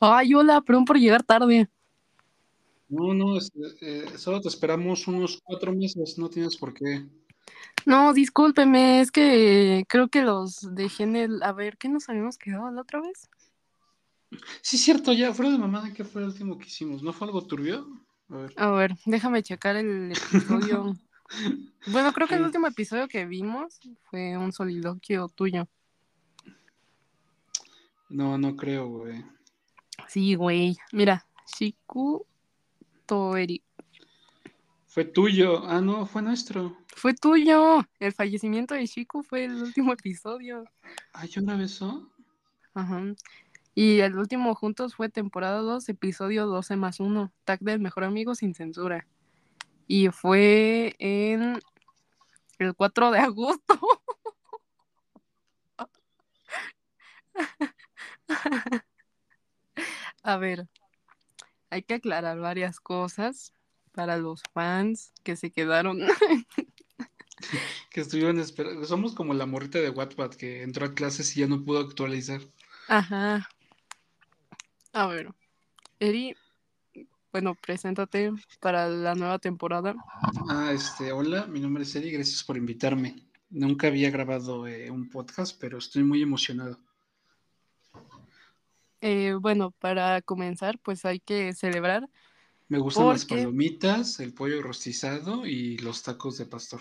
Ay, hola, perdón por llegar tarde. No, no, este, eh, solo te esperamos unos cuatro meses, no tienes por qué. No, discúlpeme, es que creo que los dejé en el... A ver, ¿qué nos habíamos quedado la otra vez? Sí, cierto, ya, fuera de mamada, ¿qué fue el último que hicimos? ¿No fue algo turbio? A ver. A ver, déjame checar el episodio. bueno, creo que el último episodio que vimos fue un soliloquio tuyo. No, no creo, güey. Sí, güey. Mira, Shiku Toeri. Fue tuyo. Ah, no, fue nuestro. Fue tuyo. El fallecimiento de Shiku fue el último episodio. Ah, ¿yo una vez? Ajá. Y el último juntos fue temporada 2, episodio 12 más 1, tag del mejor amigo sin censura. Y fue en el 4 de agosto. A ver, hay que aclarar varias cosas para los fans que se quedaron. Que estuvieron esperando. Somos como la morrita de Wattpad que entró a clases y ya no pudo actualizar. Ajá. A ver, Eri, bueno, preséntate para la nueva temporada. Ah, este, hola, mi nombre es Eri, gracias por invitarme. Nunca había grabado eh, un podcast, pero estoy muy emocionado. Eh, bueno, para comenzar, pues hay que celebrar. Me gustan las palomitas, el pollo rostizado y los tacos de pastor.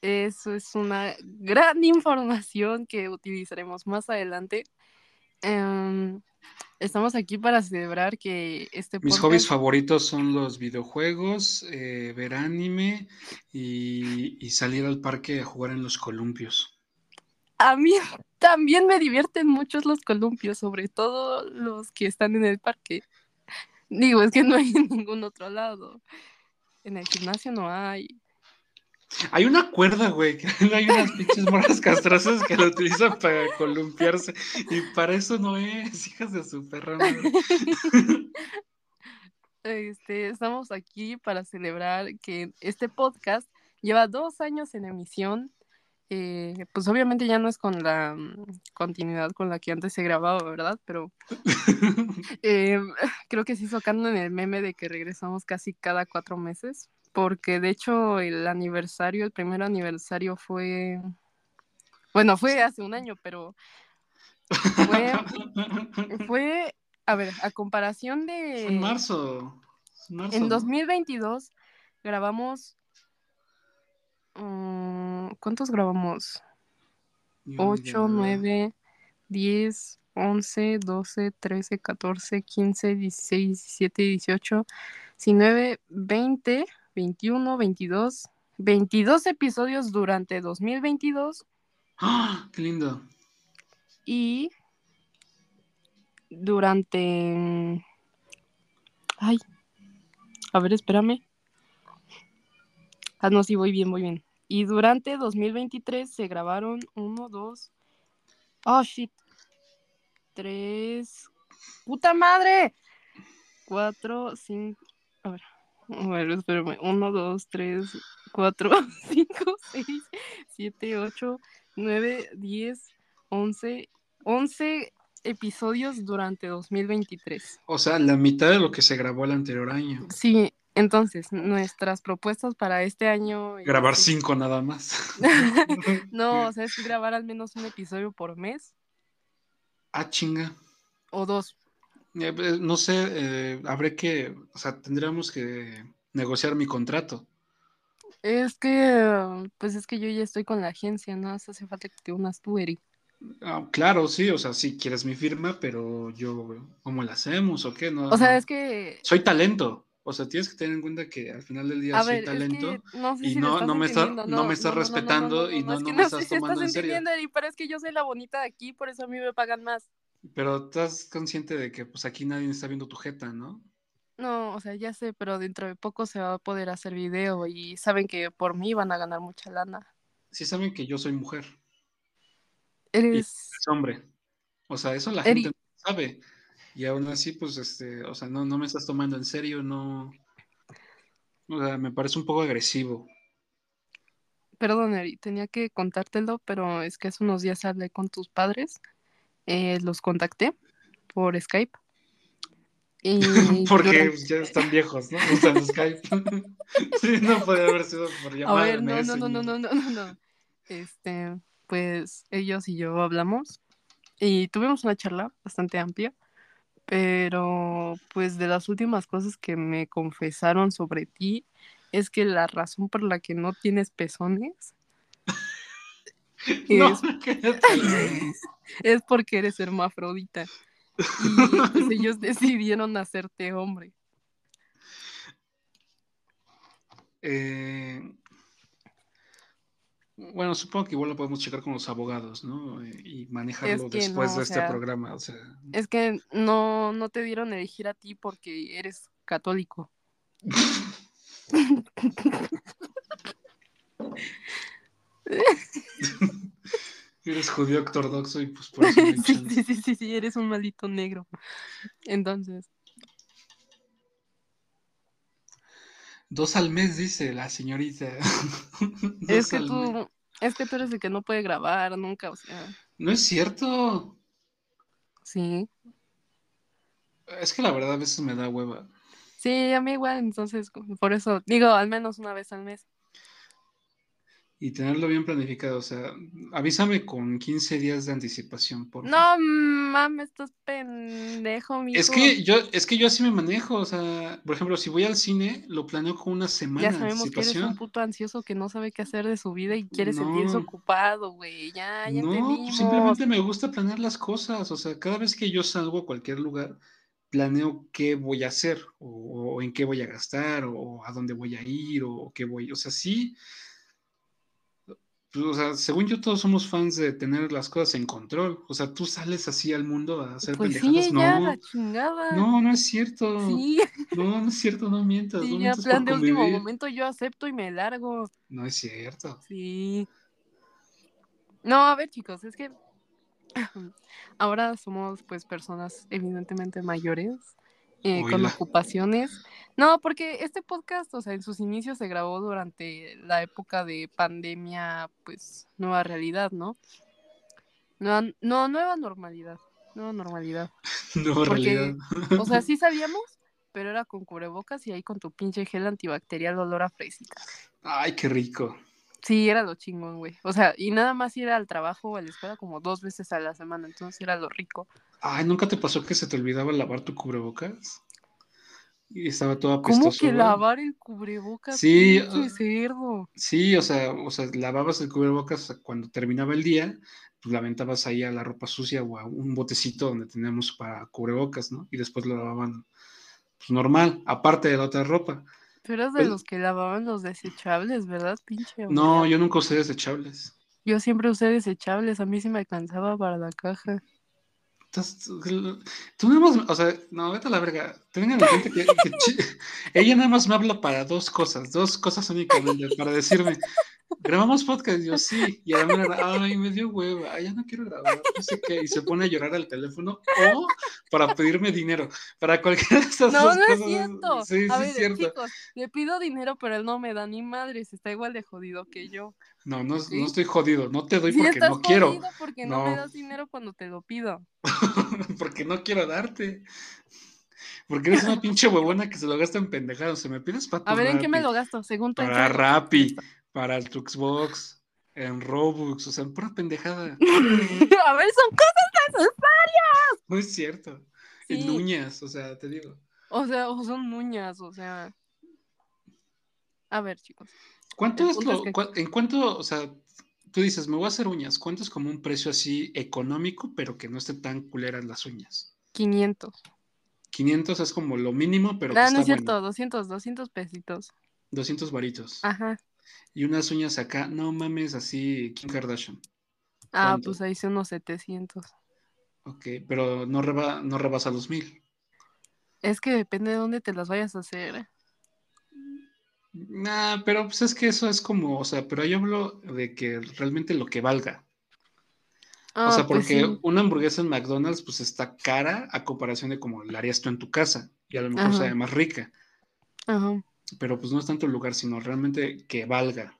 Eso es una gran información que utilizaremos más adelante. Em, estamos aquí para celebrar que este Mis podcast- hobbies favoritos son los videojuegos, eh, ver anime y, y salir al parque a jugar en los columpios. A mí también me divierten mucho los columpios, sobre todo los que están en el parque. Digo, es que no hay en ningún otro lado. En el gimnasio no hay. Hay una cuerda, güey, que hay unas pinches morras castrosas que la utilizan para columpiarse y para eso no es, hijas de su perra madre. Este, estamos aquí para celebrar que este podcast lleva dos años en emisión. Eh, pues obviamente ya no es con la mm, continuidad con la que antes se grababa, ¿verdad? Pero eh, creo que se hizo canon en el meme de que regresamos casi cada cuatro meses, porque de hecho el aniversario, el primer aniversario fue, bueno, fue hace un año, pero fue, fue, a ver, a comparación de... En marzo. En, marzo, En ¿no? 2022 grabamos. mm, ¿Cuántos grabamos? Yo ni idea, 8, ¿verdad? 9, 10, 11, 12, 13, 14, 15, 16, 17, 18, 19, 20, 21, 22. 22 episodios durante 2022 ¡Ah! ¡Qué lindo! y durante... Ay, a ver, espérame. Ah, no, sí, voy bien, voy bien. Y durante 2023 se grabaron uno, dos... Oh, shit. Tres... ¡Puta madre! Cuatro, cinco... A ver, ver, espérame. Uno, dos, tres, cuatro, cinco, seis, siete, ocho, nueve, diez, once... Once episodios durante 2023. O sea, la mitad de lo que se grabó el anterior año. Sí, entonces, nuestras propuestas para este año... Grabar es- cinco nada más. no, o sea, es grabar al menos un episodio por mes Ah, chinga. o dos. Eh, eh, no sé, eh, habré que, o sea, tendríamos que negociar mi contrato. Es que, pues es que yo ya estoy con la agencia, ¿no? Hace falta que te unas tú, Eri. Ah, claro, sí, o sea, si quieres mi firma, pero yo, ¿cómo la hacemos o qué? No, O sea, no. es que... Soy talento. O sea, tienes que tener en cuenta que al final del día A soy ver, es talento. que no sé y no- no me está- entendiendo, no me estás respetando y no- no me estás si tomando en serio. pero es que yo soy la bonita de aquí, por eso a mí me pagan más. Pero estás consciente de que pues aquí nadie está viendo tu jeta, ¿no? No, o sea, ya sé, pero dentro de poco se va a poder hacer video y saben que por mí van a ganar mucha lana. Sí saben que yo soy mujer, Eres... es hombre. O sea, eso la gente no sabe. Y aún así, pues, este, o sea, no, no me estás tomando en serio, no. O sea, me parece un poco agresivo. perdón, Eri, tenía que contártelo, pero es que hace unos días hablé con tus padres, eh, los contacté por Skype. Y Porque ya están viejos, ¿no? Usan Skype. sí, no puede haber sido por A llamada. ver, no, no, no, no, no, no, no, no. Este, pues ellos y yo hablamos y tuvimos una charla bastante amplia, pero pues de las últimas cosas que me confesaron sobre ti es que la razón por la que no tienes pezones No, es. Es porque eres hermafrodita. Y pues ellos decidieron hacerte hombre. Eh, bueno, supongo que igual lo podemos checar con los abogados, ¿no? Eh, Y manejarlo que después no, de este sea, programa. O sea, Es que no, no te dieron elegir a ti porque eres católico. eres judío ortodoxo y pues por eso hay sí, sí, sí, sí, sí, eres un maldito negro. Entonces, Dos al mes, dice la señorita. es que mes. tú, es que tú eres el que no puede grabar nunca, o sea, No es cierto. sí. Es que la verdad a veces me da hueva. Sí, a mí igual, entonces, por eso, digo, al menos una vez al mes. Y tenerlo bien planificado. O sea, avísame con 15 días de anticipación, por favor. No mames, estás pendejo, mijo. Es que yo, es que yo así me manejo, o sea, por ejemplo, si voy al cine, lo planeo con una semana Ya de sabemos que eres un anticipación. puto ansioso que no sabe qué hacer de su vida y quiere sentirse ocupado, güey. Ya, ya No, entendimos. simplemente me gusta planear las cosas, o sea, cada vez que yo salgo a cualquier lugar, planeo qué voy a hacer, o, o en qué voy a gastar, o, a dónde voy a ir, o qué voy, o sea, sí, pues, o sea, según yo todos somos fans de tener las cosas en control, o sea, tú sales así al mundo a hacer Pues sí, pendejadas, ya, no, la chingada. no, no es cierto, Sí, no, no es cierto, no mientas, sí, no ya mientas plan de último momento yo acepto y me largo. no es cierto. Sí. No, a ver, chicos, es que ahora somos pues personas evidentemente mayores, eh, con ocupaciones. No, porque este podcast, o sea, en sus inicios se grabó durante la época de pandemia, pues nueva realidad, ¿no? No, no nueva normalidad, nueva normalidad. No, en Porque, realidad. o sea, sí sabíamos, pero era con cubrebocas y ahí con tu pinche gel antibacterial olor a fresita. Ay, qué rico. Sí, era lo chingón, güey. O sea, y nada más ir al trabajo o a la escuela como dos veces a la semana, entonces era lo rico. Ay, ¿nunca te pasó que se te olvidaba lavar tu cubrebocas? Y estaba todo ¿Cómo apestoso. que güey. lavar el cubrebocas? Sí, uh, cerdo. Sí, o sea, o sea, lavabas el cubrebocas cuando terminaba el día, pues la aventabas ahí a la ropa sucia o a un botecito donde teníamos para cubrebocas, ¿no? Y después lo lavaban pues, normal, aparte de la otra ropa. Tú eras de Pues- los que lavaban los desechables, ¿verdad, pinche? No, yo nunca usé desechables. Yo siempre usé desechables, a mí sí me alcanzaba para la caja. Entonces, tú nada más, o sea, no, vete a la verga. Tengan en cuenta que, ella nada más me habla para dos cosas, dos cosas únicamente, para decirme, grabamos podcast, y yo sí, y a la mera, ay, me dio hueva, ay, ya no quiero grabar, no sé qué, y se pone a llorar al teléfono, o para pedirme dinero, para cualquiera de estas No, dos no es cierto. Sí, a sí, ver, es cierto. chicos, le pido dinero, pero él no me da ni madres, está igual de jodido que yo. No, no, ¿Sí? no estoy jodido, no te doy porque estás no quiero, jodido porque no. me No. das dinero cuando te lo pido. porque no quiero darte. Porque eres una pinche huevona que se lo gasta en pendejadas. Se me pides para A ver, ¿en qué me lo gasto? Según tú, ¿en qué Para me Rappi, para el Xbox, en Robux, o sea, en pura pendejada. A ver, son cosas necesarias. No es cierto. En uñas, o sea, te digo. O sea, o son uñas, o sea. A ver, chicos. ¿Cuánto es lo, es que- en cuánto, o sea, tú dices, me voy a hacer uñas, ¿cuánto es como un precio así económico, pero que no esté tan culeras las uñas? 500. 500 es como lo mínimo, pero que Ah, no es cierto, bueno. 200, 200 pesitos. 200 varitos. Ajá. Y unas uñas acá, no mames, así Kim Kardashian. Ah, ¿Cuánto? pues ahí son unos 700. Ok, pero no, reba, no rebasa los mil. Es que depende de dónde te las vayas a hacer. Nah, pero pues es que eso es como, o sea, pero yo hablo de que realmente lo que valga. Ah, o sea, pues porque sí. una hamburguesa en McDonald's pues está cara a comparación de como la harías tú en tu casa y a lo mejor Ajá. sabe más rica, Ajá. Pero pues no es tanto el lugar, sino realmente que valga.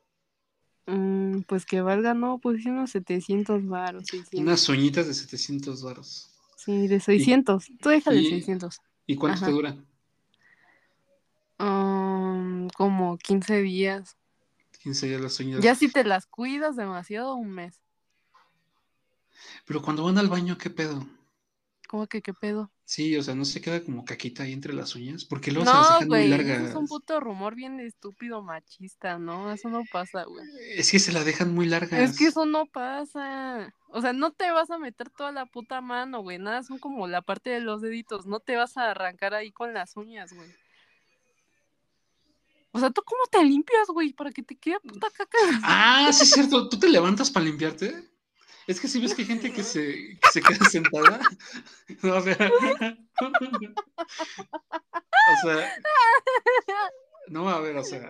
Mm, Pues que valga, no, pues unos 700 varos, 600. Unas uñitas de 700 varos. Sí, de 600. Tú déjale y- 600. ¿Y cuánto Ajá. te dura? Um, como 15 días. 15 días las uñas. Ya si te las cuidas demasiado, un mes. Pero cuando van al baño, ¿qué pedo? ¿Cómo que qué pedo? Sí, o sea, no se queda como caquita ahí entre las uñas, porque luego se las dejan muy largas. eso es un puto rumor bien estúpido machista, ¿no? Eso no pasa, güey. Es que se la dejan muy largas. Es que eso no pasa. O sea, no te vas a meter toda la puta mano, güey. Nada, son como la parte de los deditos. No te vas a arrancar ahí con las uñas, güey. O sea, ¿tú cómo te limpias, güey? Para que te quede puta caca. Ah, sí es cierto. ¿Tú te levantas para limpiarte? Es que si ves que hay gente que se, que se queda sentada. No, o sea. o sea. No, a ver, o sea.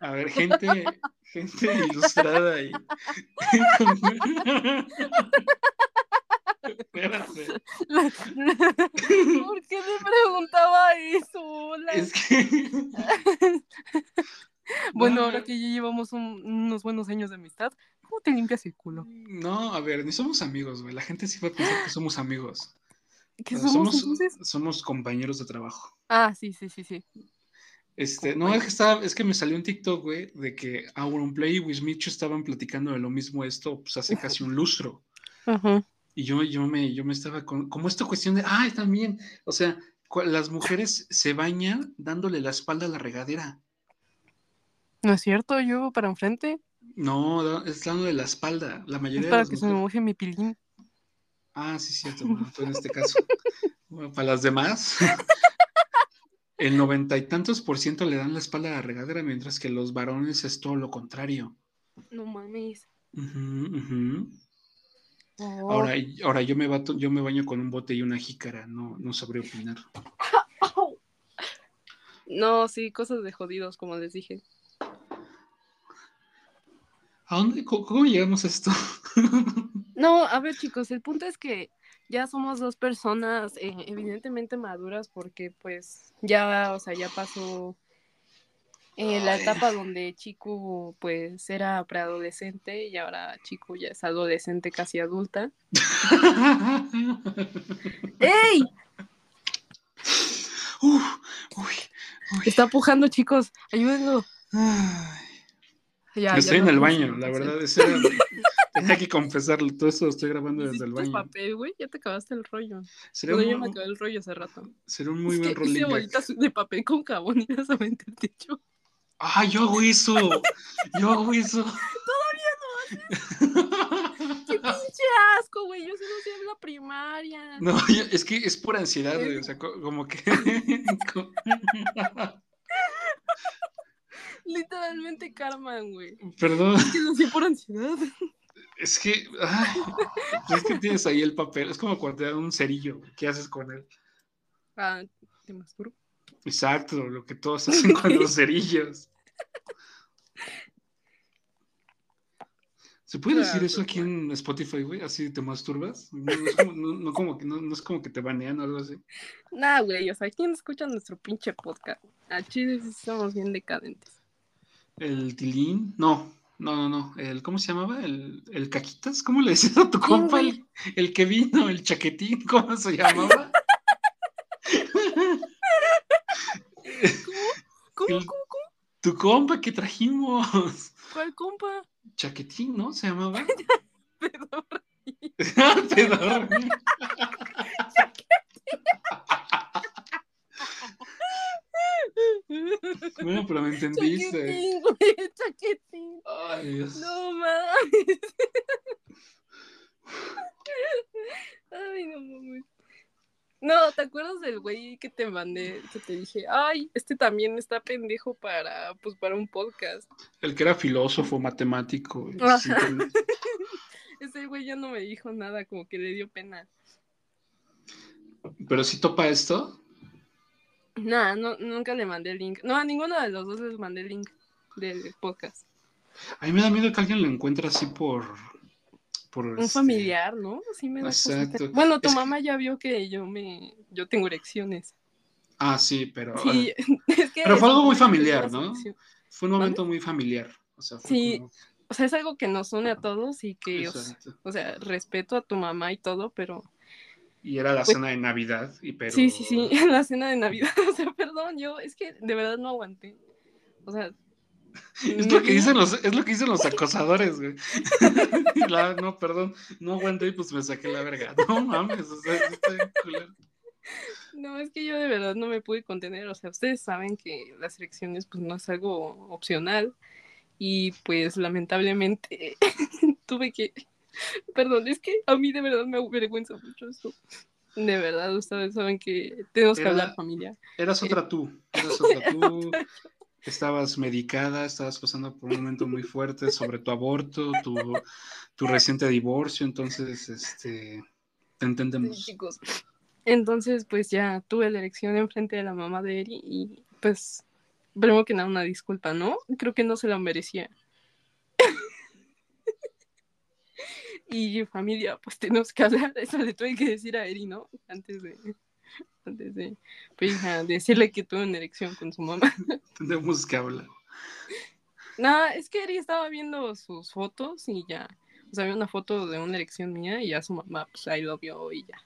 A ver, gente, gente ilustrada y. Espérate. ¿Por qué me preguntaba eso? Es que. Bueno, No, ahora que ya llevamos un- unos buenos años de amistad, ¿cómo te limpias el culo? No, a ver, ni somos amigos, güey. La gente sí va a pensar que somos amigos. ¿Qué O sea, somos, somos compañeros de trabajo. Ah, sí, sí, sí, sí. Este, no, es que estaba, es que me salió un TikTok, güey, de que Auronplay y Wismicho estaban platicando de lo mismo esto, pues hace casi un lustro. Ajá. Y yo, yo me, yo me estaba con, como esta cuestión de, ay, también, o sea, las mujeres se bañan dándole la espalda a la regadera. ¿No es cierto? Yo para enfrente. No, es dándole la espalda. La Es mayoría de para las que se me mujeres- moje mi pilín. Ah, sí, cierto, bueno, tú en este caso. Bueno, para las demás, el noventa y tantos por ciento le dan la espalda a la regadera, mientras que los varones es todo lo contrario. No mames. Oh. Ahora, ahora yo me bato- yo me baño con un bote y una jícara, no, no sabré opinar. No, sí, cosas de jodidos, como les dije. ¿A dónde? ¿Cómo, llegamos a esto? No, a ver, chicos, el punto es que ya somos dos personas eh, evidentemente maduras porque pues ya, o sea, ya pasó eh, la etapa donde Chico pues era preadolescente y ahora Chico ya es adolescente casi adulta. ¡Ey! Uf, uy, uy. Está pujando, chicos, ayúdenlo. Ay. Ya, ya Estoy en no el baño, la verdad. ese era- tenía que confesarlo. Todo esto lo estoy grabando desde el ¿Hiciste baño. papel, güey? Ya te acabaste el rollo. Sería un, yo me acabé el rollo hace rato. sería un muy es buen hice bolitas de papel con jabón y las aventé al techo. ¡Ah, yo hago eso! ¡Yo hago eso! ¡Qué pinche asco, güey! Yo sí no sé en la primaria. No, yo- es que es por ansiedad, güey. O sea, co- como que. Literalmente Carmen, güey. Perdón, Que lo hacía por ansiedad. es que. ay, es que tienes ahí el papel. Es como cuando te dan un cerillo. ¿Qué haces con él? Ah, te masturbo. Exacto, lo que todos hacen con los cerillos. ¿Se puede decir eso aquí en Spotify, güey? ¿Así te masturbas? No, no es, como, no- no como que, no, es como que te banean o algo así. Nah, güey, o sea, ¿quién escucha nuestro pinche podcast? A Chile sí somos bien decadentes. El tilín, no, no, no, no. El, ¿Cómo se llamaba? El, el caquitas, ¿cómo le decías a tu ¿Quién, compa? El, el que vino, el chaquetín, ¿cómo se llamaba? ¿Cómo, cómo, cómo? tu compa que trajimos. ¿Cuál compa? Chaquetín, ¿no? Se llamaba. Bueno, pero me entendiste. Chaquetín, güey, chaquetín. Ay, Dios. No mames. Ay, no mames. No, ¿te acuerdas del güey que te mandé? Que te dije, ay, este también está pendejo para, pues, para un podcast. El que era filósofo, matemático. Ese güey ya no me dijo nada, como que le dio pena. Pero si topa esto. Nah, no, nunca le mandé el link. No, a ninguno de los dos les mandé el link del podcast. A mí me da miedo que alguien lo encuentre así por. por Un este, familiar, ¿no? Sí me da cosita. Exacto. Bueno, tu Es que- mamá ya vio que yo me, yo tengo erecciones. Ah, sí, pero. Sí, es que Pero fue algo muy familiar, ¿no? Fue un momento muy familiar. O sea, fue Sí. como- o sea, es algo que nos une a todos y que, o sea, respeto a tu mamá y todo, pero Y era la Pues- cena de Navidad, y pero... sí, sí, sí, la cena de Navidad, o sea, perdón, yo es que de verdad no aguanté. O sea, Es lo que dicen los, es lo que dicen los acosadores, güey. La- no, perdón, no aguanté y pues me saqué la verga. No mames, o sea, bien culero. No, es que yo de verdad no me pude contener. O sea, ustedes saben que las elecciones pues no es algo opcional. Y pues lamentablemente tuve que... Perdón, es que a mí de verdad me avergüenza mucho esto. De verdad, ustedes saben que tenemos que hablar familia. Eras otra tú, eras otra tú. Estabas medicada, estabas pasando por un momento muy fuerte sobre tu aborto, tu, tu reciente divorcio, entonces, este, te Sí, entendemos. chicos. Entonces, pues ya tuve la elección enfrente de la mamá de Eri y pues, primero que nada, una disculpa, ¿no? Creo que no se la merecía. Y familia, pues tenemos que hablar, eso le tuve que decir a Eri, ¿no? Antes de, antes de, pues, decirle que tuve una elección con su mamá. Tenemos que hablar. Nada, es que Eri estaba viendo sus fotos y ya, o sea, había una foto de una elección mía y ya su mamá, pues ahí lo vio y ya.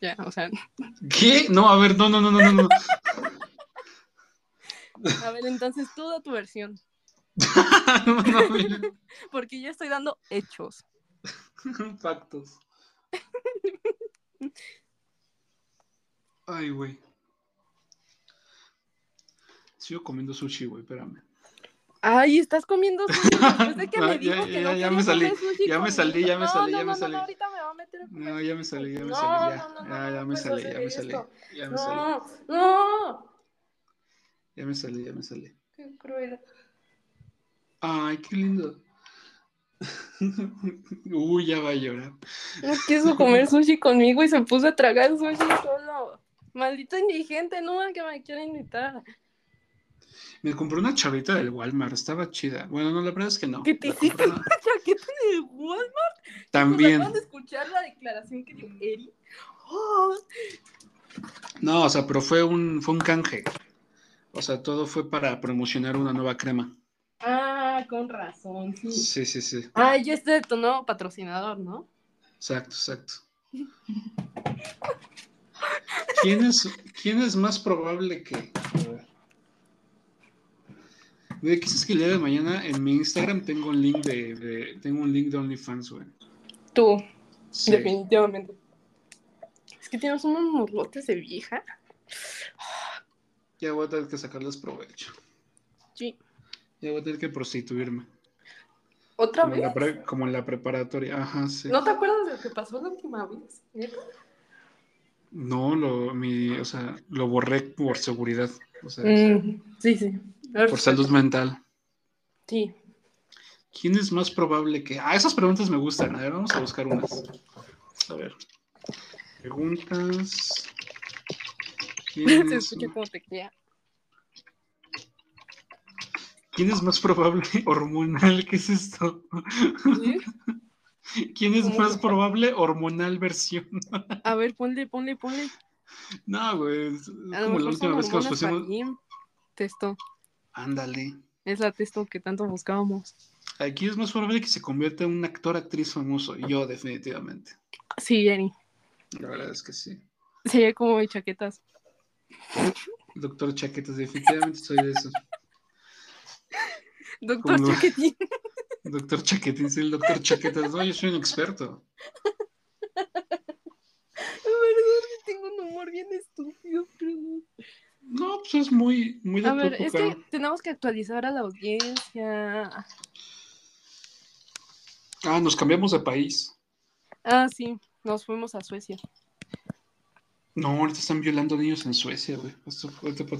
Ya, o sea, ¿Qué? No, a ver, no, no, no, no, no. no. A ver, entonces tú da tu versión, no, no, mira. porque yo estoy dando hechos. Factos. Ay, güey. Sigo comiendo sushi, güey, espérame. Ay, estás comiendo sushi después de que me ya, dijo que ya, no ya me salí, ya me salí, ya me salí, ya me salí. no, ahorita me va a meter. No, ya me salí, ya me salí, ya. me salí, ya me salí. Ya me salí. No, no. Ya me salí, ya me salí. Qué cruel. Ay, qué lindo. Uy, ya va a llorar. No quiso comer sushi conmigo y se puso a tragar sushi solo. Maldito indigente, no que me quiere invitar. Me compré una chavita del Walmart, estaba chida. Bueno, no, la verdad es que no. ¿Qué te hiciste una chaqueta de Walmart? También. ¿Acaban de escuchar la declaración que dio Eri? Oh, No, o sea, pero fue un, fue un canje. O sea, todo fue para promocionar una nueva crema. Ah, con razón, sí. Sí, sí, sí. Ah, y este es tu nuevo patrocinador, ¿no? Exacto, exacto. ¿Quién es, quién es más probable que... A ver. Güey, ¿qué es que el día de mañana en mi Instagram tengo un link de, de- tengo un link de OnlyFans, güey? Tú, Sí. definitivamente. Es que tienes unos morlotes de vieja. Ya voy a tener que sacarles provecho. Sí. Ya voy a tener que prostituirme. ¿Otra Como vez? pre- como en la preparatoria. Ajá, sí. ¿No te acuerdas de lo que pasó la última vez? No, lo, mi, o sea, lo borré por seguridad. O sea, Mm, sí, sí. por salud mental. Sí. ¿Quién es más probable que.? Ah, esas preguntas me gustan. A ver, vamos a buscar unas. A ver. Preguntas. ¿Quién Se es, escucha como te queda. Quién es más probable hormonal? ¿Qué es esto? ¿Sí? ¿Quién es ¿Cómo más que? probable hormonal versión? A ver, ponle, ponle, ponle. No, güey. Es como la última vez que nos pusimos. Testo. Ándale. Es la testo que tanto buscábamos. Aquí es más probable que se convierta en un actor, actriz famoso. Yo, definitivamente. Sí, Jenny. La verdad es que sí. Sería como de chaquetas. Doctor Chaquetas, definitivamente soy de eso. Doctor Como- Chaquetín. Doctor Chaquetín, soy el doctor Chaquetas. No, yo soy un experto. Tengo un humor bien estúpido, perdón. No, pues es muy, muy de A ver, es que tenemos que actualizar a la audiencia. Ah, nos cambiamos de país. Ah, sí, nos fuimos a Suecia. No, ahorita están violando niños en Suecia, güey.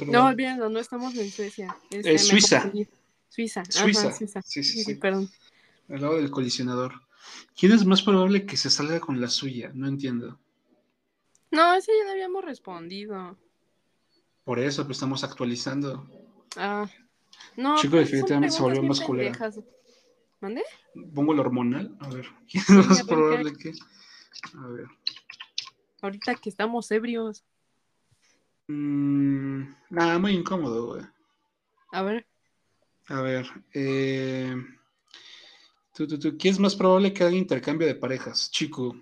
No, olvídalo, no estamos en Suecia. Este, Es Suiza. confundí. Suiza. ajá, Suiza. Suiza. Sí, sí, Sí, sí. perdón. Al lado del colisionador. ¿Quién es más probable que se salga con la suya? No entiendo. No, ese ya le habíamos respondido. Por eso, pues estamos actualizando. Ah. No, Chico, pues, definitivamente se volvió más culera. ¿Mande? Pongo el hormonal. A ver. ¿Quién es más probable que.? A ver. Ahorita que estamos ebrios. Mm, nada, muy incómodo, güey. A ver. A ver. Eh, Tú, tú, tú, ¿Quién es más probable que haga intercambio de parejas? Chico.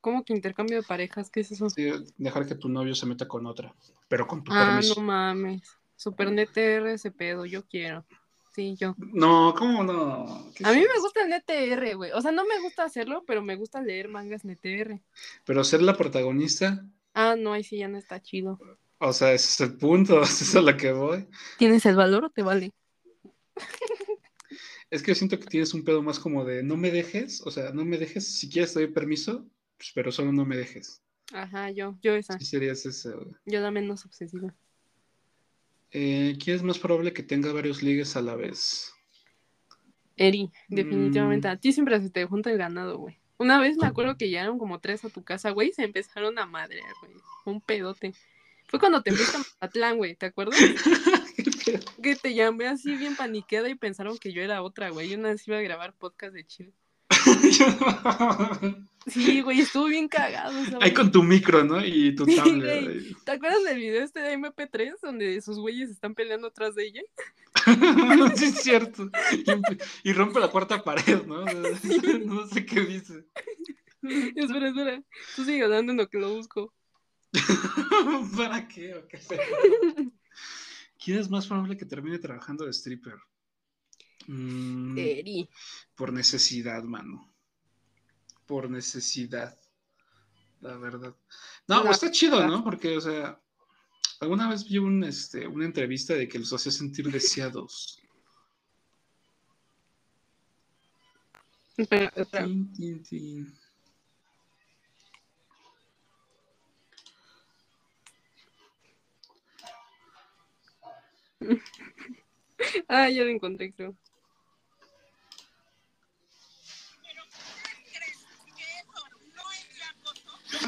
¿Cómo que intercambio de parejas? ¿Qué es eso? Sí, dejar que tu novio se meta con otra, pero con tu ah, permiso. no mames. Super NTR ese pedo, yo quiero. Sí, yo. No, ¿cómo no? ¿Qué A mí me eso? gusta el NTR, güey. O sea, no me gusta hacerlo, pero me gusta leer mangas NTR. Pero ser la protagonista, Ah, no, ahí sí ya no está chido. o sea, ese es el punto, ese es a lo que voy. ¿Tienes el valor o te vale? Es que yo siento que tienes un pedo más como de no me dejes, o sea, no me dejes, si quieres te doy permiso, pues, pero solo no me dejes. Ajá, yo, yo esa. Sí serías ese. Yo la menos obsesiva. Eh, ¿Quién es más probable que tenga varios ligues a la vez? Eri, definitivamente. Mm. A ti siempre se te junta el ganado, güey. Una vez me acuerdo que llegaron como tres a tu casa, güey, y se empezaron a madrear, güey. Un pedote. Fue cuando te fuiste a Mazatlán, güey, ¿te acuerdas? Que te llamé así bien paniqueada y pensaron que yo era otra, güey. Y una vez iba a grabar podcast de Chile. Sí, güey, estuvo bien cagado. esa Ahí con tu micro, ¿no? Y tu tablet. güey. ¿Te acuerdas del video este de MP3 donde esos güeyes están peleando atrás de ella? sí, es cierto. Y, y rompe la cuarta pared, ¿no? O sea, No sé qué dice. espera, espera. Tú sigue hablando en lo que lo busco. ¿Para qué? ¿O qué? ¿Quién es más probable que termine trabajando de stripper? Mm, Eri. por necesidad, mano. Por necesidad. La verdad. No, La está chido. ¿no? Porque, o sea, alguna vez vi un, este, una entrevista de que los hacía sentir deseados. Espera, espera. Tin, tin, tin. Ah, ya lo encontré, creo.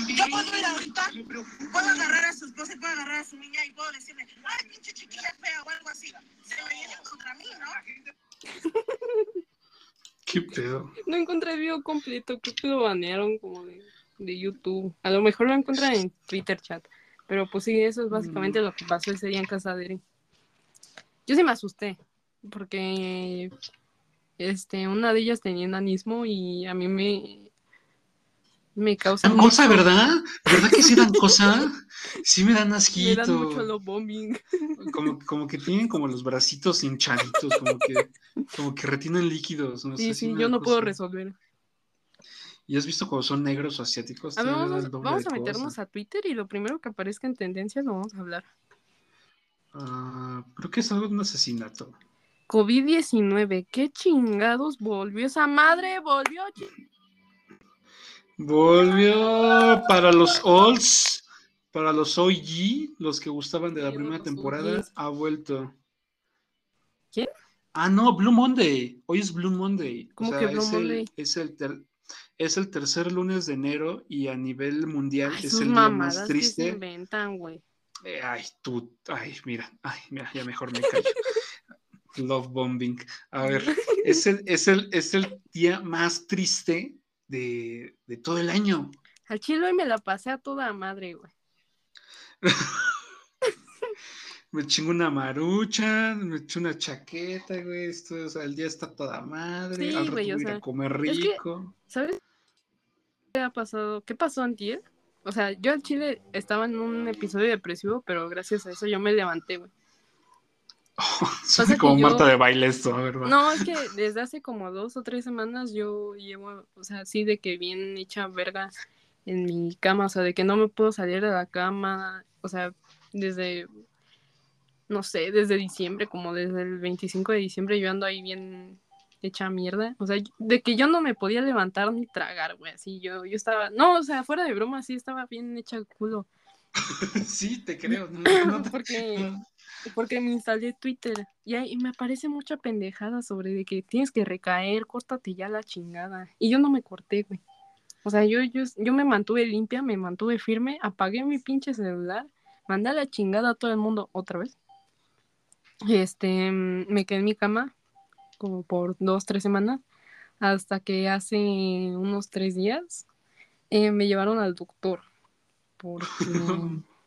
Yo puedo ir ahorita, puedo agarrar a su esposa y puedo agarrar a su niña y puedo decirle, ay, pinche chiquilla fea o algo así. Se me viene contra mí, ¿no? ¿Qué pedo? No encontré el video completo, creo que lo banearon como de, de YouTube. A lo mejor lo encuentran en Twitter chat. Pero pues sí, eso es básicamente lo que pasó ese día en casa de Eri. Yo sí me asusté, porque este, una de ellas tenía enanismo y a mí me, me causa Dan cosa, mucho- ¿verdad? ¿Verdad que sí dan cosa? Sí me dan me asquito. dan mucho love bombing. Como, como que tienen como los bracitos hinchaditos, como que, como que retienen líquidos. No Sí, sé, sí, me yo no puedo resolver. ¿Y has visto cómo son negros o asiáticos? A ver, vamos, a meternos cosa. a Twitter y lo primero que aparezca en tendencias lo vamos a hablar. Ah, creo que es algo de un asesinato. COVID-19, ¿qué chingados volvió esa madre? Volvió. Volvió para los olds, para los OG, los que gustaban de la primera temporada, ha vuelto. ¿Quién? Ah, no, Blue Monday. Hoy es Blue Monday. ¿Cómo que Blue es Monday? El, es, el ter- es el tercer lunes de enero y a nivel mundial Ay, es el día más que se triste. inventan, güey. Ay, tú, ay, mira, ay, mira, ya mejor me callo. Love bombing. A ver, es el, es el, es el día más triste de, de todo el año. Al chile hoy me la pasé a toda madre, güey. Me chingo una marucha, me echo una chaqueta, güey. Esto, o sea, el día está toda madre. Sí, al rato güey, o voy ir sea, a comer es que- rico. ¿Sabes qué ha pasado? ¿Qué pasó antier? O sea, yo al chile estaba en un episodio depresivo, pero gracias a eso yo me levanté, güey. Suena que como yo- Marta de baile esto, a ver, va. No, es que desde hace como dos o tres semanas yo llevo, o sea, así de que bien hecha verga en mi cama, o sea, de que no me puedo salir de la cama, o sea, desde, no sé, desde diciembre, como desde el 25 de diciembre yo ando ahí bien hecha mierda, o sea, de que yo no me podía levantar ni tragar, güey, así yo, yo estaba, no, o sea, fuera de broma, sí estaba bien hecha el culo, sí, te creo. No, no te- porque porque me instalé Twitter y ahí me aparece mucha pendejada sobre de que tienes que recaer, córtate ya la chingada. Y yo no me corté, güey. O sea, yo, yo, yo me mantuve limpia, me mantuve firme, apagué mi pinche celular, mandé a la chingada a todo el mundo otra vez. Este, mm, me quedé en mi cama como por dos, tres semanas, hasta que hace unos tres días eh, me llevaron al doctor. Porque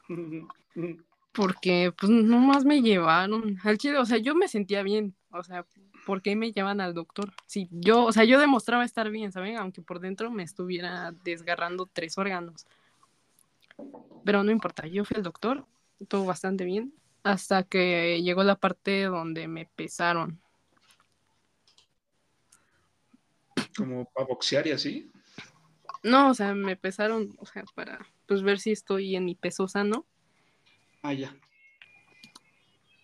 porque pues nomás me llevaron al chile, o sea, yo me sentía bien, o sea, ¿por qué me llevan al doctor? Si yo, o sea, yo demostraba estar bien, ¿saben? Aunque por dentro me estuviera desgarrando tres órganos. Pero no importa, yo fui al doctor, todo bastante bien, hasta que llegó la parte donde me pesaron. Como para boxear y así. No, o sea, me pesaron, o sea, para pues ver si estoy en mi peso sano. Ah, ya.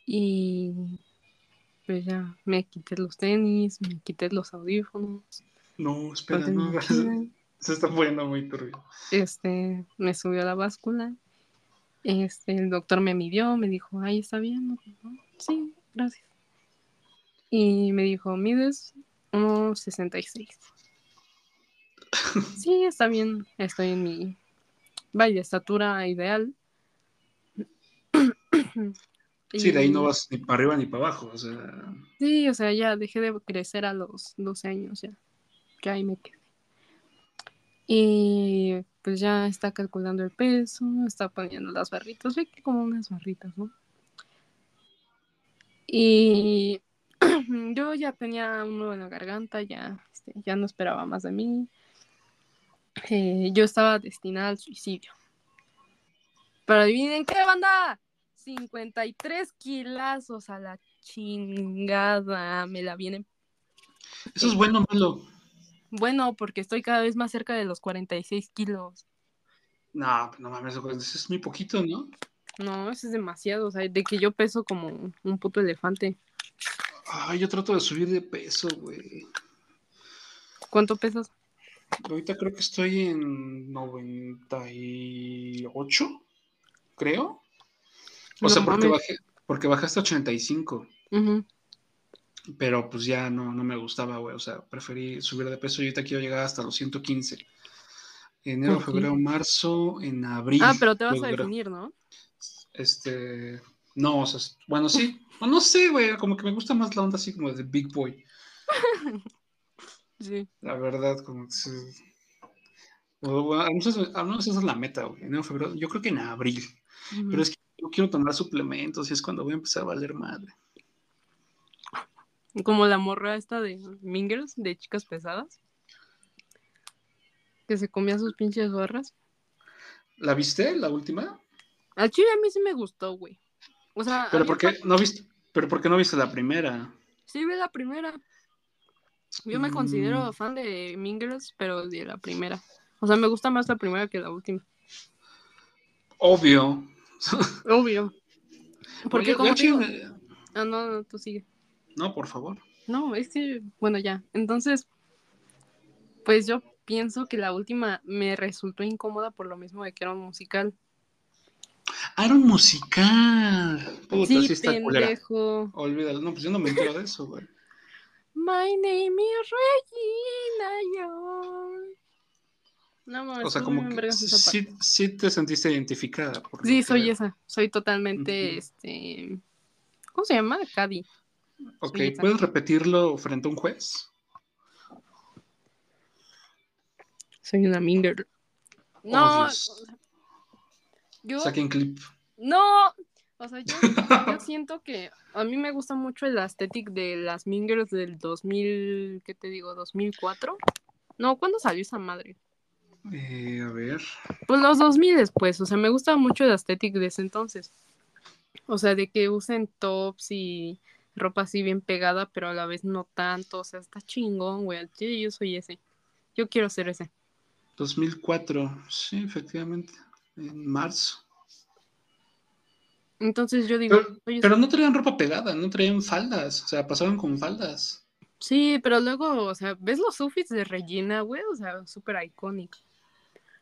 Y pues ya me quité los tenis, me quité los audífonos. No, espera, no. se está poniendo muy turbio. Este, me subió a la báscula. Este, el doctor me midió, me dijo, ay, está bien. ¿no? Sí, gracias. Y me dijo, mides 1,66. Sí, está bien, estoy en mi, vaya, estatura ideal. Sí, de ahí no vas ni para arriba ni para abajo. O sea, Sí, o sea, ya dejé de crecer a los 12 años, ya. Ya ahí me quedé. Y pues ya está calculando el peso, está poniendo las barritas, ve que como unas barritas, ¿no? Y yo ya tenía un nudo en la garganta, ya, este, ya no esperaba más de mí. Eh, yo estaba destinada al suicidio. Pero adivinen qué, banda. 53 kilazos a la chingada. Me la vienen. eso es bueno malo. Bueno, porque estoy cada vez más cerca de los 46 kilos. No, no mames, eso es muy poquito, ¿no? No, eso es demasiado. O sea, de que yo peso como un puto elefante. Ay, yo trato de subir de peso, güey. ¿Cuánto pesas? Ahorita creo que estoy en 98, creo. O No sea, porque bajé, porque bajé hasta 85. Ujú. Pero pues ya no, no me gustaba, güey. O sea, preferí subir de peso y ahorita quiero llegar hasta los 115. Enero, febrero, marzo, en abril. Ah, pero te vas a definir, ¿no? Este. No, o sea, bueno, sí. No sé, güey. Como que me gusta más la onda así como de Big Boy. Sí. La verdad, como que o, bueno, al menos, al menos esa es la meta, güey. Enero, febrero. Yo creo que en abril. Pero es que yo quiero tomar suplementos y es cuando voy a empezar a valer madre. Como la morra esta de Mingers, de chicas pesadas. Que se comía sus pinches barras. ¿La viste, la última? Al chile a mí sí me gustó, güey. O sea, Pero ¿por qué no viste? Pero ¿por qué no viste la primera? Sí, vi la primera. Yo me considero Mm. fan de Mingers, pero de la primera. O sea, me gusta más la primera que la última. Obvio. Obvio. Porque Oye, como digo- Ah, no, no, tú sigue. No, por favor. No, es que, bueno, ya. Entonces, pues yo pienso que la última me resultó incómoda por lo mismo de que era un musical. Ah, era un musical. Puta, sí, sí, está culera. pendejo. Olvídalo. No, pues yo no me entero de eso, güey. My name is Regina Young. No mames, O sea, como que sí, sí te sentiste identificada. por Sí, soy veo. esa. Soy totalmente, este... ¿Cómo se llama? Cady. Ok. ¿puedes repetirlo frente a un juez? Soy una minger. Oh, No, Dios. Yo... Saquen clip. No, o sea, yo, yo siento que a mí me gusta mucho el aesthetic de las mingers del 2000, ¿qué te digo? ¿2004? No, ¿cuándo salió esa madre? Eh, a ver. Pues los 2000 después, o sea, me gusta mucho el aesthetic de ese entonces. O sea, de que usen tops y ropa así bien pegada, pero a la vez no tanto, o sea, está chingón, güey. yo soy ese. Yo quiero ser ese. 2004. Sí, efectivamente. En marzo. Entonces yo digo, Pero, oye, pero no traían ropa pegada, no traían faldas. O sea, pasaban con faldas. Sí, pero luego, o sea, ¿ves los outfits de Regina, güey? O sea, súper icónico.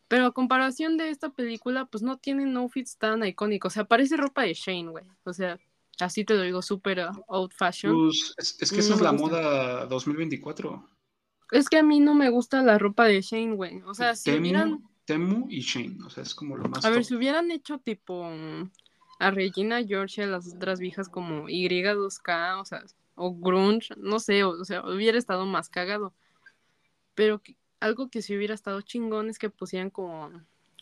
Pero a comparación de esta película, pues no tienen outfits tan icónicos. O sea, parece ropa de Shane, güey. O sea, así te lo digo, súper old fashion. Pues, es, es que esa No es la gusta. moda 2024. Es que a mí no me gusta la ropa de Shane, güey. O sea, si hubieran, Temu y Shane. O sea, es como lo más a ver, si hubieran hecho tipo a Regina George y a las otras viejas como Y2K, o sea, o grunge, no sé, o, o sea, hubiera estado más cagado. Pero que- algo que sí hubiera estado chingón es que pusieran como,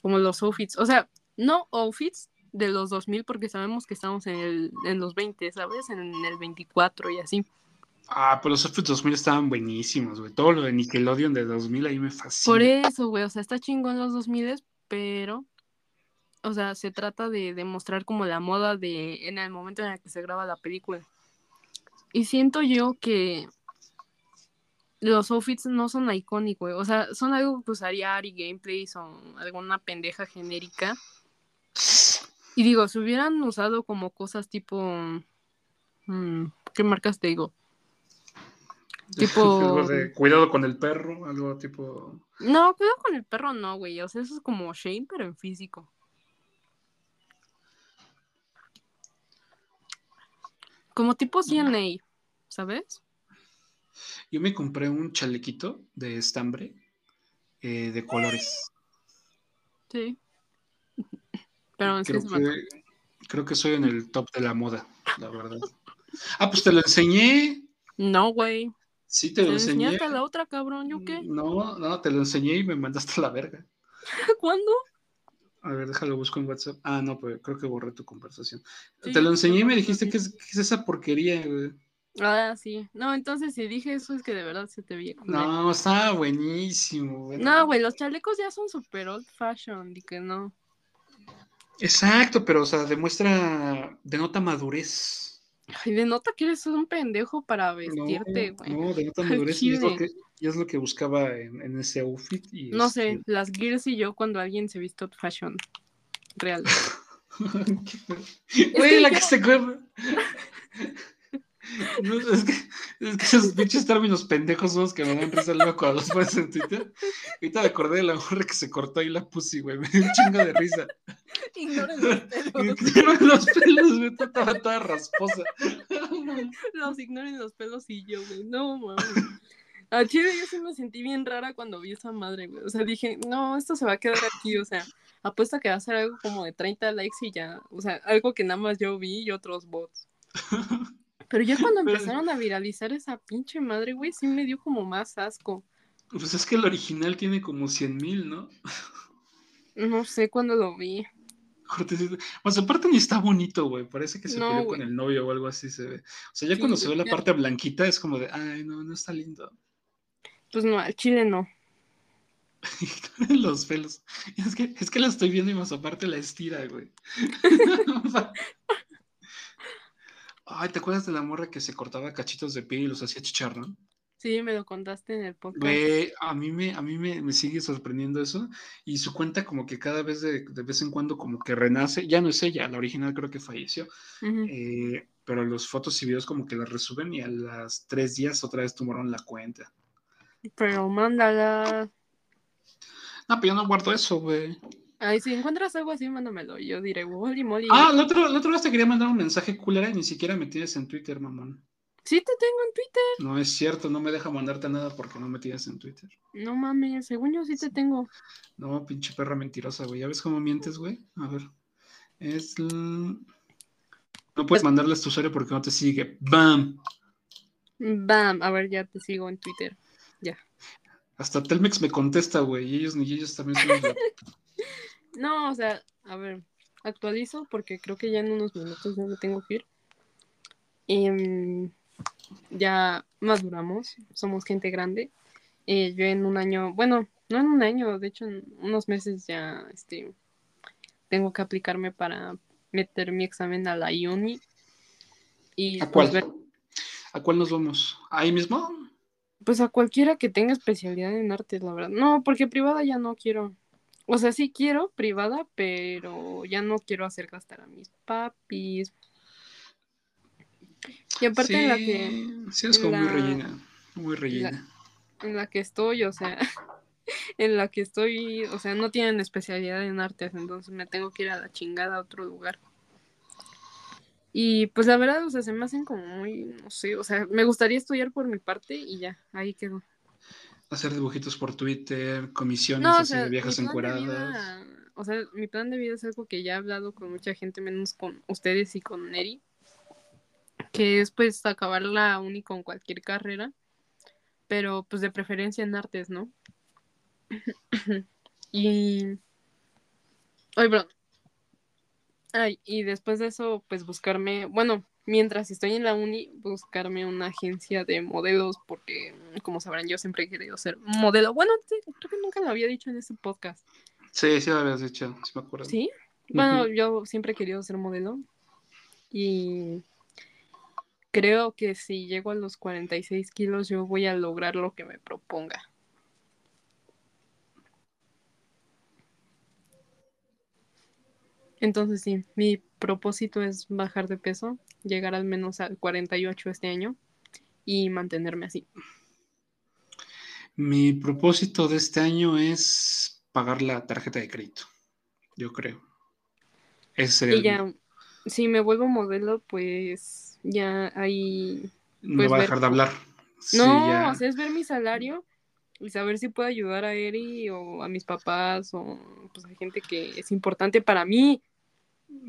como los outfits, o sea, no outfits de los 2000 porque sabemos que estamos en, el, en los 20, ¿sabes? En el 24 y así. Ah, pero los outfits 2000 estaban buenísimos, güey. Todo lo de Nickelodeon de 2000 ahí me fascina. Por eso, güey, o sea, está chingón los 2000, pero, o sea, se trata de demostrar como la moda de en el momento en el que se graba la película. Y siento yo que los outfits no son icónicos, güey. O sea, son algo que usaría Ari Gameplays o alguna pendeja genérica. Y digo, si hubieran usado como cosas tipo. mm, ¿Qué marcas te digo? Tipo. De cuidado con el perro, algo tipo. No, cuidado con el perro, no, güey. O sea, eso es como Shane, pero en físico. Como tipo CNA, ¿sabes? Yo me compré un chalequito de estambre eh, de colores. Sí. Pero en Creo que, creo que soy en el top de la moda, la verdad. Ah, pues te lo enseñé. No, güey. Sí, te Te lo enseñé. enseñaste a la otra, cabrón. ¿Yo qué? No, no, te lo enseñé y me mandaste a la verga. ¿Cuándo? A ver, déjalo busco en WhatsApp. Ah, no, pues creo que borré tu conversación. Sí, te lo enseñé y me dijiste que es, que es esa porquería, güey. Ah, sí. No, entonces si dije eso es que de verdad se te veía. No, estaba buenísimo, güey. No, güey, los chalecos ya son super old fashion, y que no. Exacto, pero, o sea, demuestra, denota madurez. Ay, denota que eres un pendejo para No, vestirte, güey. no, denota Al madurez y es lo que, y es lo que buscaba en, en ese outfit. Y No sé, las gears y yo cuando alguien se viste old fashion. Real. Güey, la que se. No, es, que, es que esos pinches términos pendejos son los que me dan risa luego cuando los pones en Twitter. Ahorita me acordé de la morra que se cortó ahí la pussy, güey. Me dio un chingo de risa. Ignoren los pelos. tiraron los pelos, güey. Estaba toda rasposa. Los ignoren los pelos y yo, güey. No, mames. A chile yo sí me sentí bien rara cuando vi esa madre, güey. O sea, dije, no, esto se va a quedar aquí. O sea, apuesto a que va a ser algo como de 30 likes y ya. O sea, algo que nada más yo vi y otros bots. Pero ya cuando empezaron a viralizar esa pinche madre, güey, sí me dio como más asco. Pues es que el original tiene como 100 mil, ¿no? No sé cuándo lo vi. Cortecito. Pues aparte ni está bonito, güey. Parece que se No, peleó güey. con el novio o algo así se ve. O sea, ya Sí, cuando se ve la ya. parte blanquita es como de, ay, no, no está lindo. Pues no, al chile no. los pelos. Es que, es que la estoy viendo y más aparte la estira, güey. Ay, ¿te acuerdas de la morra que se cortaba cachitos de piel y los hacía chicharrón? Sí, me lo contaste en el podcast. Güey, a mí me, a mí me, me sigue sorprendiendo eso. Y su cuenta como que cada vez de, de vez en cuando como que renace. Ya no es ella, la original creo que falleció. Eh, pero los fotos y videos como que las resuben y a las tres días otra vez tomaron la cuenta. Pero mándala. No, pero yo no guardo eso, güey. Ay, si encuentras algo así, mándamelo. Yo diré, holy moly. Ah, la otra, la otra vez te quería mandar un mensaje culera y ni siquiera me tienes en Twitter, mamón. Sí te tengo en Twitter. No es cierto, no me deja mandarte nada porque no me tienes en Twitter. No mames, según yo sí te tengo. No, pinche perra mentirosa, güey. ¿Ya ves cómo mientes, güey? A ver. Es. No puedes mandarles tu usuario porque no te sigue. ¡Bam! Bam, a ver, ya te sigo en Twitter. Hasta Telmex me contesta, güey. Y ellos ni ellos también son. No, o sea, a ver, actualizo porque creo que ya en unos minutos ya me tengo que ir. Em, ya maduramos, somos gente grande. Eh, yo en un año, bueno, no en un año, de hecho en unos meses ya este, tengo que aplicarme para meter mi examen a la uni. Y ¿A pues, cuál? ver- ¿A cuál nos vamos? ¿Ahí mismo? pues a cualquiera que tenga especialidad en artes, la verdad. No, porque privada ya no quiero. O sea, sí quiero privada, pero ya no quiero hacer gastar a mis papis. Y aparte en la que Sí, es como muy rellena. Muy rellena. en la que estoy, o sea, en la que estoy, o sea, no tienen especialidad en artes, entonces me tengo que ir a la chingada a otro lugar. Y pues la verdad, o sea, se me hacen como muy, no sé, o sea, me gustaría estudiar por mi parte y ya, ahí quedó. Hacer dibujitos por Twitter, comisiones No, o así de viejas encueradas. vida, o sea, mi plan de vida es algo que ya he hablado con mucha gente, menos con ustedes y con Neri, que es pues acabar la uni con cualquier carrera, pero pues de preferencia en artes, ¿no? y... Ay, perdón. Ay, y después de eso, pues buscarme, bueno, mientras estoy en la uni, buscarme una agencia de modelos, porque, como sabrán, yo siempre he querido ser modelo. Bueno, sí, creo que nunca lo había dicho en este podcast. Sí, sí lo habías dicho, sí me acuerdo. ¿Sí? Bueno, yo siempre he querido ser modelo. Y creo que si llego a los 46 kilos, yo voy a lograr lo que me proponga. Entonces sí, mi propósito es bajar de peso, llegar al menos al 48 este año y mantenerme así. Mi propósito de este año es pagar la tarjeta de crédito, yo creo. Ese sería Y el- ya, si me vuelvo modelo, pues ya ahí... no pues, va a ver dejar de hablar. Sí, No, ya. o sea, es ver mi salario y saber si puedo ayudar a Eri o a mis papás o pues a gente que es importante para mí.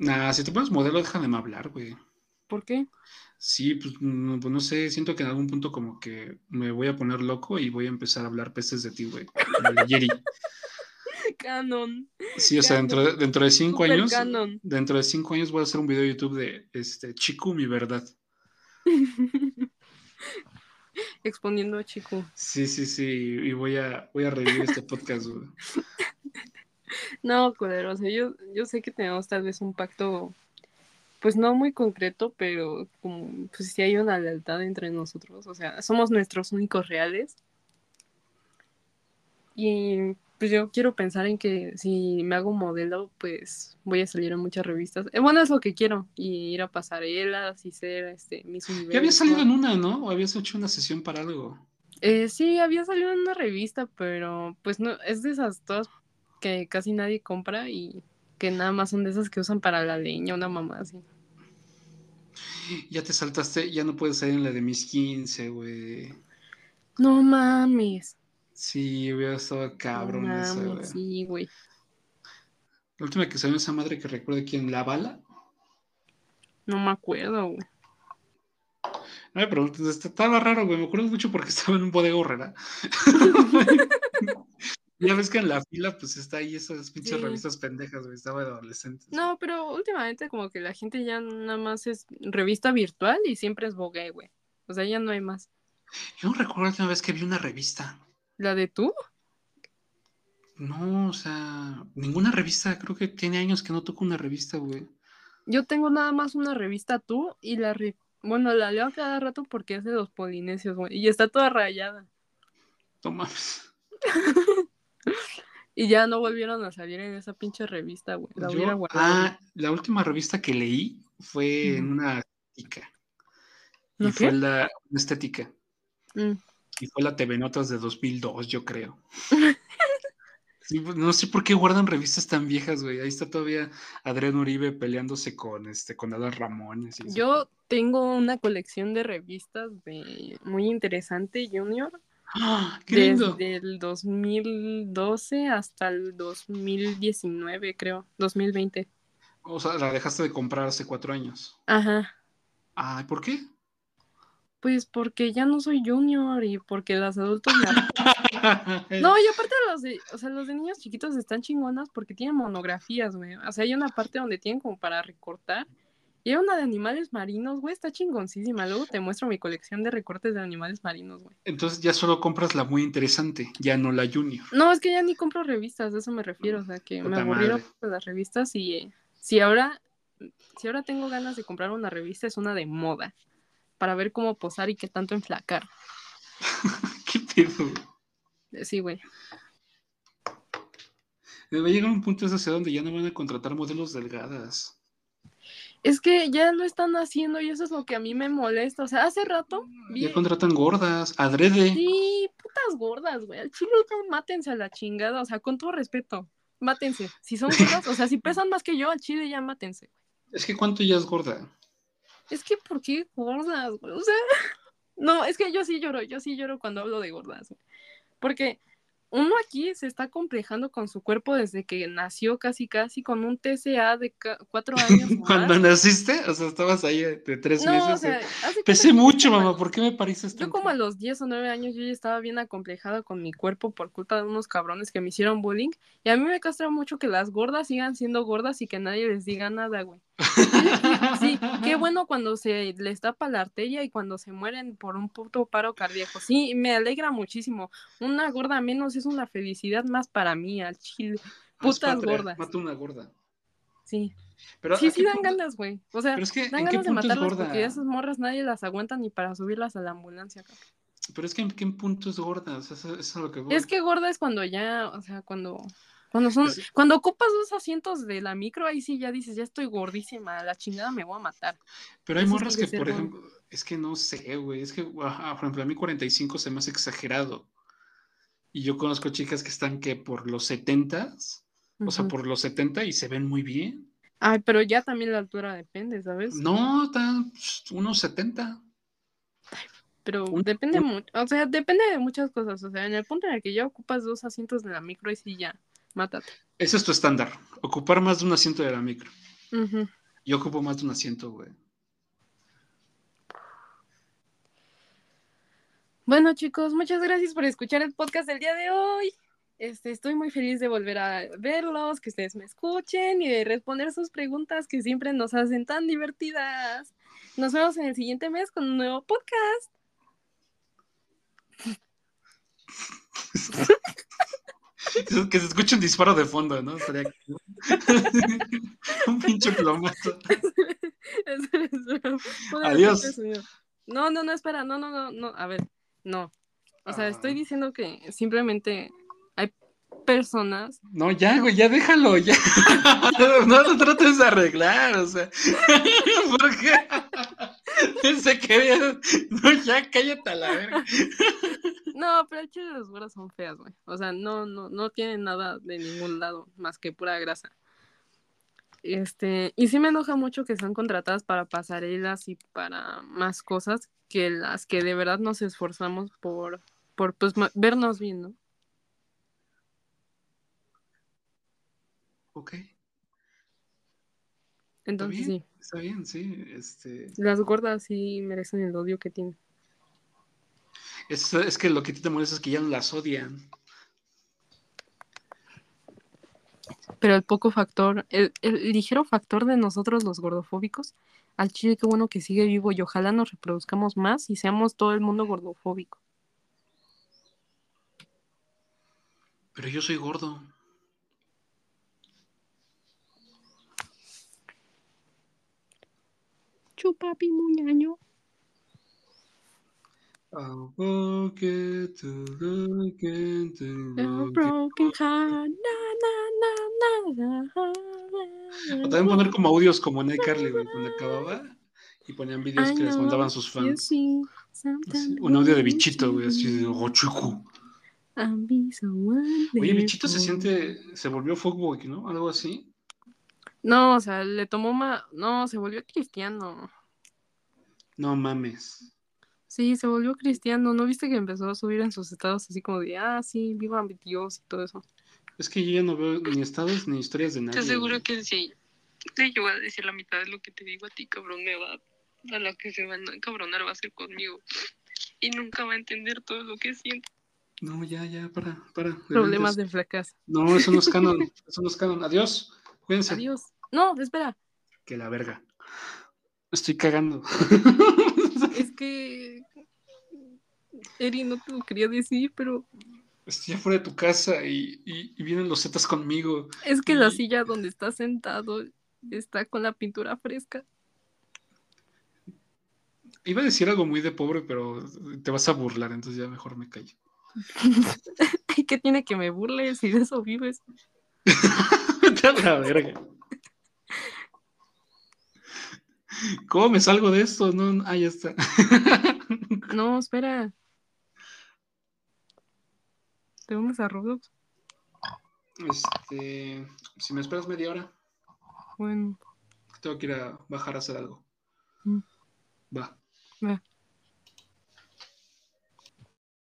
Nah, si te pones modelo, deja de me hablar, güey. ¿Por qué? Sí, pues no, pues, no sé, siento que en algún punto como que me voy a poner loco y voy a empezar a hablar pestes de ti, güey. Jerry. Canon. Sí, o sea, dentro de, dentro de cinco Super años, canon. dentro de cinco años voy a hacer un video de YouTube de este Chico, mi verdad. Exponiendo a Chico. Sí, sí, sí, y voy a, voy a revivir este podcast, güey. No, culero, o sea, yo, yo sé que tenemos tal vez un pacto, pues no muy concreto, pero como, pues sí hay una lealtad entre nosotros, o sea, somos nuestros únicos reales. Y pues yo quiero pensar en que si me hago modelo, pues voy a salir en muchas revistas. Eh, bueno, es lo que quiero, y ir a pasarelas y ser este Universo. Ya había salido en una, ¿no? O habías hecho una sesión para algo. Eh, sí, había salido en una revista, pero pues no, es de esas todas que casi nadie compra y que nada más son de esas que usan para la leña, una mamá así. Ya te saltaste, ya no puedes salir en la de mis 15, güey. No mames. Sí, hubiera estado cabrón no esa, güey. sí, güey. La última que salió esa madre que recuerda quién, la bala. No me acuerdo, güey. No me preguntes, estaba raro, güey. Me acuerdo mucho porque estaba en un bodega horrera. ya ves que en la fila, pues está ahí esas pinches Sí. revistas pendejas, güey. Estaba de adolescentes. No, pero últimamente como que la gente ya nada más es revista virtual y siempre es Vogue, güey. O sea, ya no hay más. Yo no recuerdo la última vez que vi una revista. ¿La de tú? No, o sea, ninguna revista. Creo que tiene años que no toco una revista, güey. Yo tengo nada más una revista tú y la... re- Bueno, la leo a cada rato porque es de los polinesios, güey. Y está toda rayada. Mames. Y ya no volvieron a salir en esa pinche revista, güey. La Yo- hubiera guardado. ah, la última revista que leí fue en una estética. Y ¿Una fue la una estética. Mm. Y fue la TV Notas de 2002, yo creo. Sí, pues, no sé por qué guardan revistas tan viejas, güey. Ahí está todavía Adrián Uribe peleándose con este con Adal Ramones. y Yo tengo una colección de revistas de muy interesante, Junior, ¡Ah, ¡Qué lindo! desde el 2012 hasta el 2019, creo, 2020. O sea, la dejaste de comprar hace cuatro años. Ajá. Ay, ¿por qué? Pues porque ya no soy Junior y porque los adultos me... No, y aparte los de, o sea, los de niños chiquitos están chingonas porque tienen monografías, güey. O sea, hay una parte donde tienen como para recortar. Y hay una de animales marinos, güey, está chingoncísima. Luego te muestro mi colección de recortes de animales marinos, güey. Entonces ya solo compras la muy interesante, ya no la Junior. No, es que ya ni compro revistas, de eso me refiero. O sea, que me Puta aburrieron madre. de las revistas y eh, si ahora, si ahora tengo ganas de comprar una revista, es una de moda. Para ver cómo posar y qué tanto enflacar. ¿Qué pedo? Eh, Sí, güey. Debe llegar un punto hacia donde ya no van a contratar modelos delgadas. Es que ya lo están haciendo y eso es lo que a mí me molesta. O sea, hace rato vi. Ya contratan gordas, adrede. Sí, putas gordas, güey. Al chile mátense a la chingada. O sea, con todo respeto. Mátense. Si son gordas, o sea, si pesan más que yo, al chile ya mátense. Es que ¿cuánto ya es gorda? Es que, ¿por qué gordas, güey? O sea, no, es que yo sí lloro, yo sí lloro cuando hablo de gordas, güey. Porque uno aquí se está complejando con su cuerpo desde que nació casi casi con un TCA de cuatro años. Cuando naciste, o sea, estabas ahí de tres No, o meses. sea, de, hace Pesé yo mucho, mamá, ¿por qué me pareces Yo tanto? como a los 10 o 9 años yo ya estaba bien acomplejada con mi cuerpo por culpa de unos cabrones que me hicieron bullying. Y a mí me castra mucho que las gordas sigan siendo gordas y que nadie les diga nada, güey. Sí, qué bueno cuando se les tapa la arteria y cuando se mueren por un puto paro cardíaco. Sí, me alegra muchísimo. Una gorda menos es una felicidad más para mí, al chile. Putas patria, gordas. Mata una gorda. Sí, Pero sí, ¿a sí dan punto- ganas, güey. O sea, Pero es que, dan ¿en qué ganas de matarlas porque esas morras nadie las aguanta ni para subirlas a la ambulancia. cabrón. Pero es que, ¿en qué punto es gorda? O sea, eso, eso es lo que voy. Es que gorda es cuando ya, o sea, cuando cuando son Es- cuando ocupas dos asientos de la micro, ahí sí ya dices, ya estoy gordísima, la chingada me voy a matar. Pero hay eso morras que, que por ejemplo, es que no sé, güey. Es que, ajá, por ejemplo, a mí 45 se me hace exagerado. Y yo conozco chicas que están que por los 70, o sea, por los 70 y se ven muy bien. Ay, pero ya también la altura depende, ¿sabes? No, están pues, unos 70. Pero Un- depende un- mucho, o sea, depende de muchas cosas. O sea, en el punto en el que ya ocupas dos asientos de la micro y sí ya, mátate. Ese es tu estándar. Ocupar más de un asiento de la micro. Yo ocupo más de un asiento, güey. Bueno, chicos, muchas gracias por escuchar el podcast del día de hoy. Este, estoy muy feliz de volver a verlos, que ustedes me escuchen y de responder sus preguntas que siempre nos hacen tan divertidas. Nos vemos en el siguiente mes con un nuevo podcast. Que se escuche un disparo de fondo, ¿no? Un pinche plomazo. Adiós. No, no, no, espera, no, no, no, no, a ver, no. O sea, estoy Ah. diciendo que simplemente hay personas No, ya, güey, ya déjalo, ya. No lo trates de arreglar, o sea. ¿Por qué? Pensé que había- No, ya cállate a la verga. No, pero el chile de las güeras son feas, güey. O sea, no, no, no tienen nada de ningún lado más que pura grasa. Este, y sí me enoja mucho que sean contratadas para pasarelas y para más cosas que las que de verdad nos esforzamos por, por pues, vernos bien, ¿no? Ok, está Entonces bien, sí, está bien, sí. Este, las gordas sí merecen el odio que tienen. Es, es que lo que a ti te molesta es que ya no las odian. Pero el poco factor, el, el ligero factor de nosotros los gordofóbicos, al chile qué bueno que sigue vivo y ojalá nos reproduzcamos más y seamos todo el mundo gordofóbico. Pero yo soy gordo. Chupapi muñaño. To look into broken heart. Na, na, na, O también poner como audios como en iCarly, güey, cuando acababa y ponían videos I que les mandaban sus fans. see Así, un audio de bichito, güey, así de be someone Oye, bichito se siente, se volvió fuckboy, ¿no? Algo así. No, o sea, le tomó más. No, se volvió cristiano. No mames. Sí, se volvió cristiano. ¿No viste que empezó a subir en sus estados así como de, ah, sí, viva mi Dios y todo eso? Es que yo ya no veo ni estados ni historias de nadie. Te aseguro que sí. Sí, yo voy a decir la mitad de lo que te digo a ti, cabrón. Me va a la que se va a encabronar va a ser conmigo. Y nunca va a entender todo lo que siento. No, ya, ya, para, para. Problemas de de fracaso. No, eso no es canon. Eso no es canon. Adiós. Cuídense. Adiós. No, espera. Que la verga. Estoy cagando. Es que. Eri, no te lo quería decir, pero Estoy afuera de tu casa y, y- y vienen los zetas conmigo. es que la Y- silla donde estás sentado está con la pintura fresca. Iba a decir algo muy de pobre, pero te vas a burlar, entonces ya mejor me callo. Ay, ¿qué tiene que me burles si de eso vives? La verga. ¿Cómo me salgo de esto? No, ah, ya está. No, espera. ¿Te unes a Roblox? Este, si me esperas media hora, Bueno, tengo que ir a bajar a hacer algo. Mm. Va. va.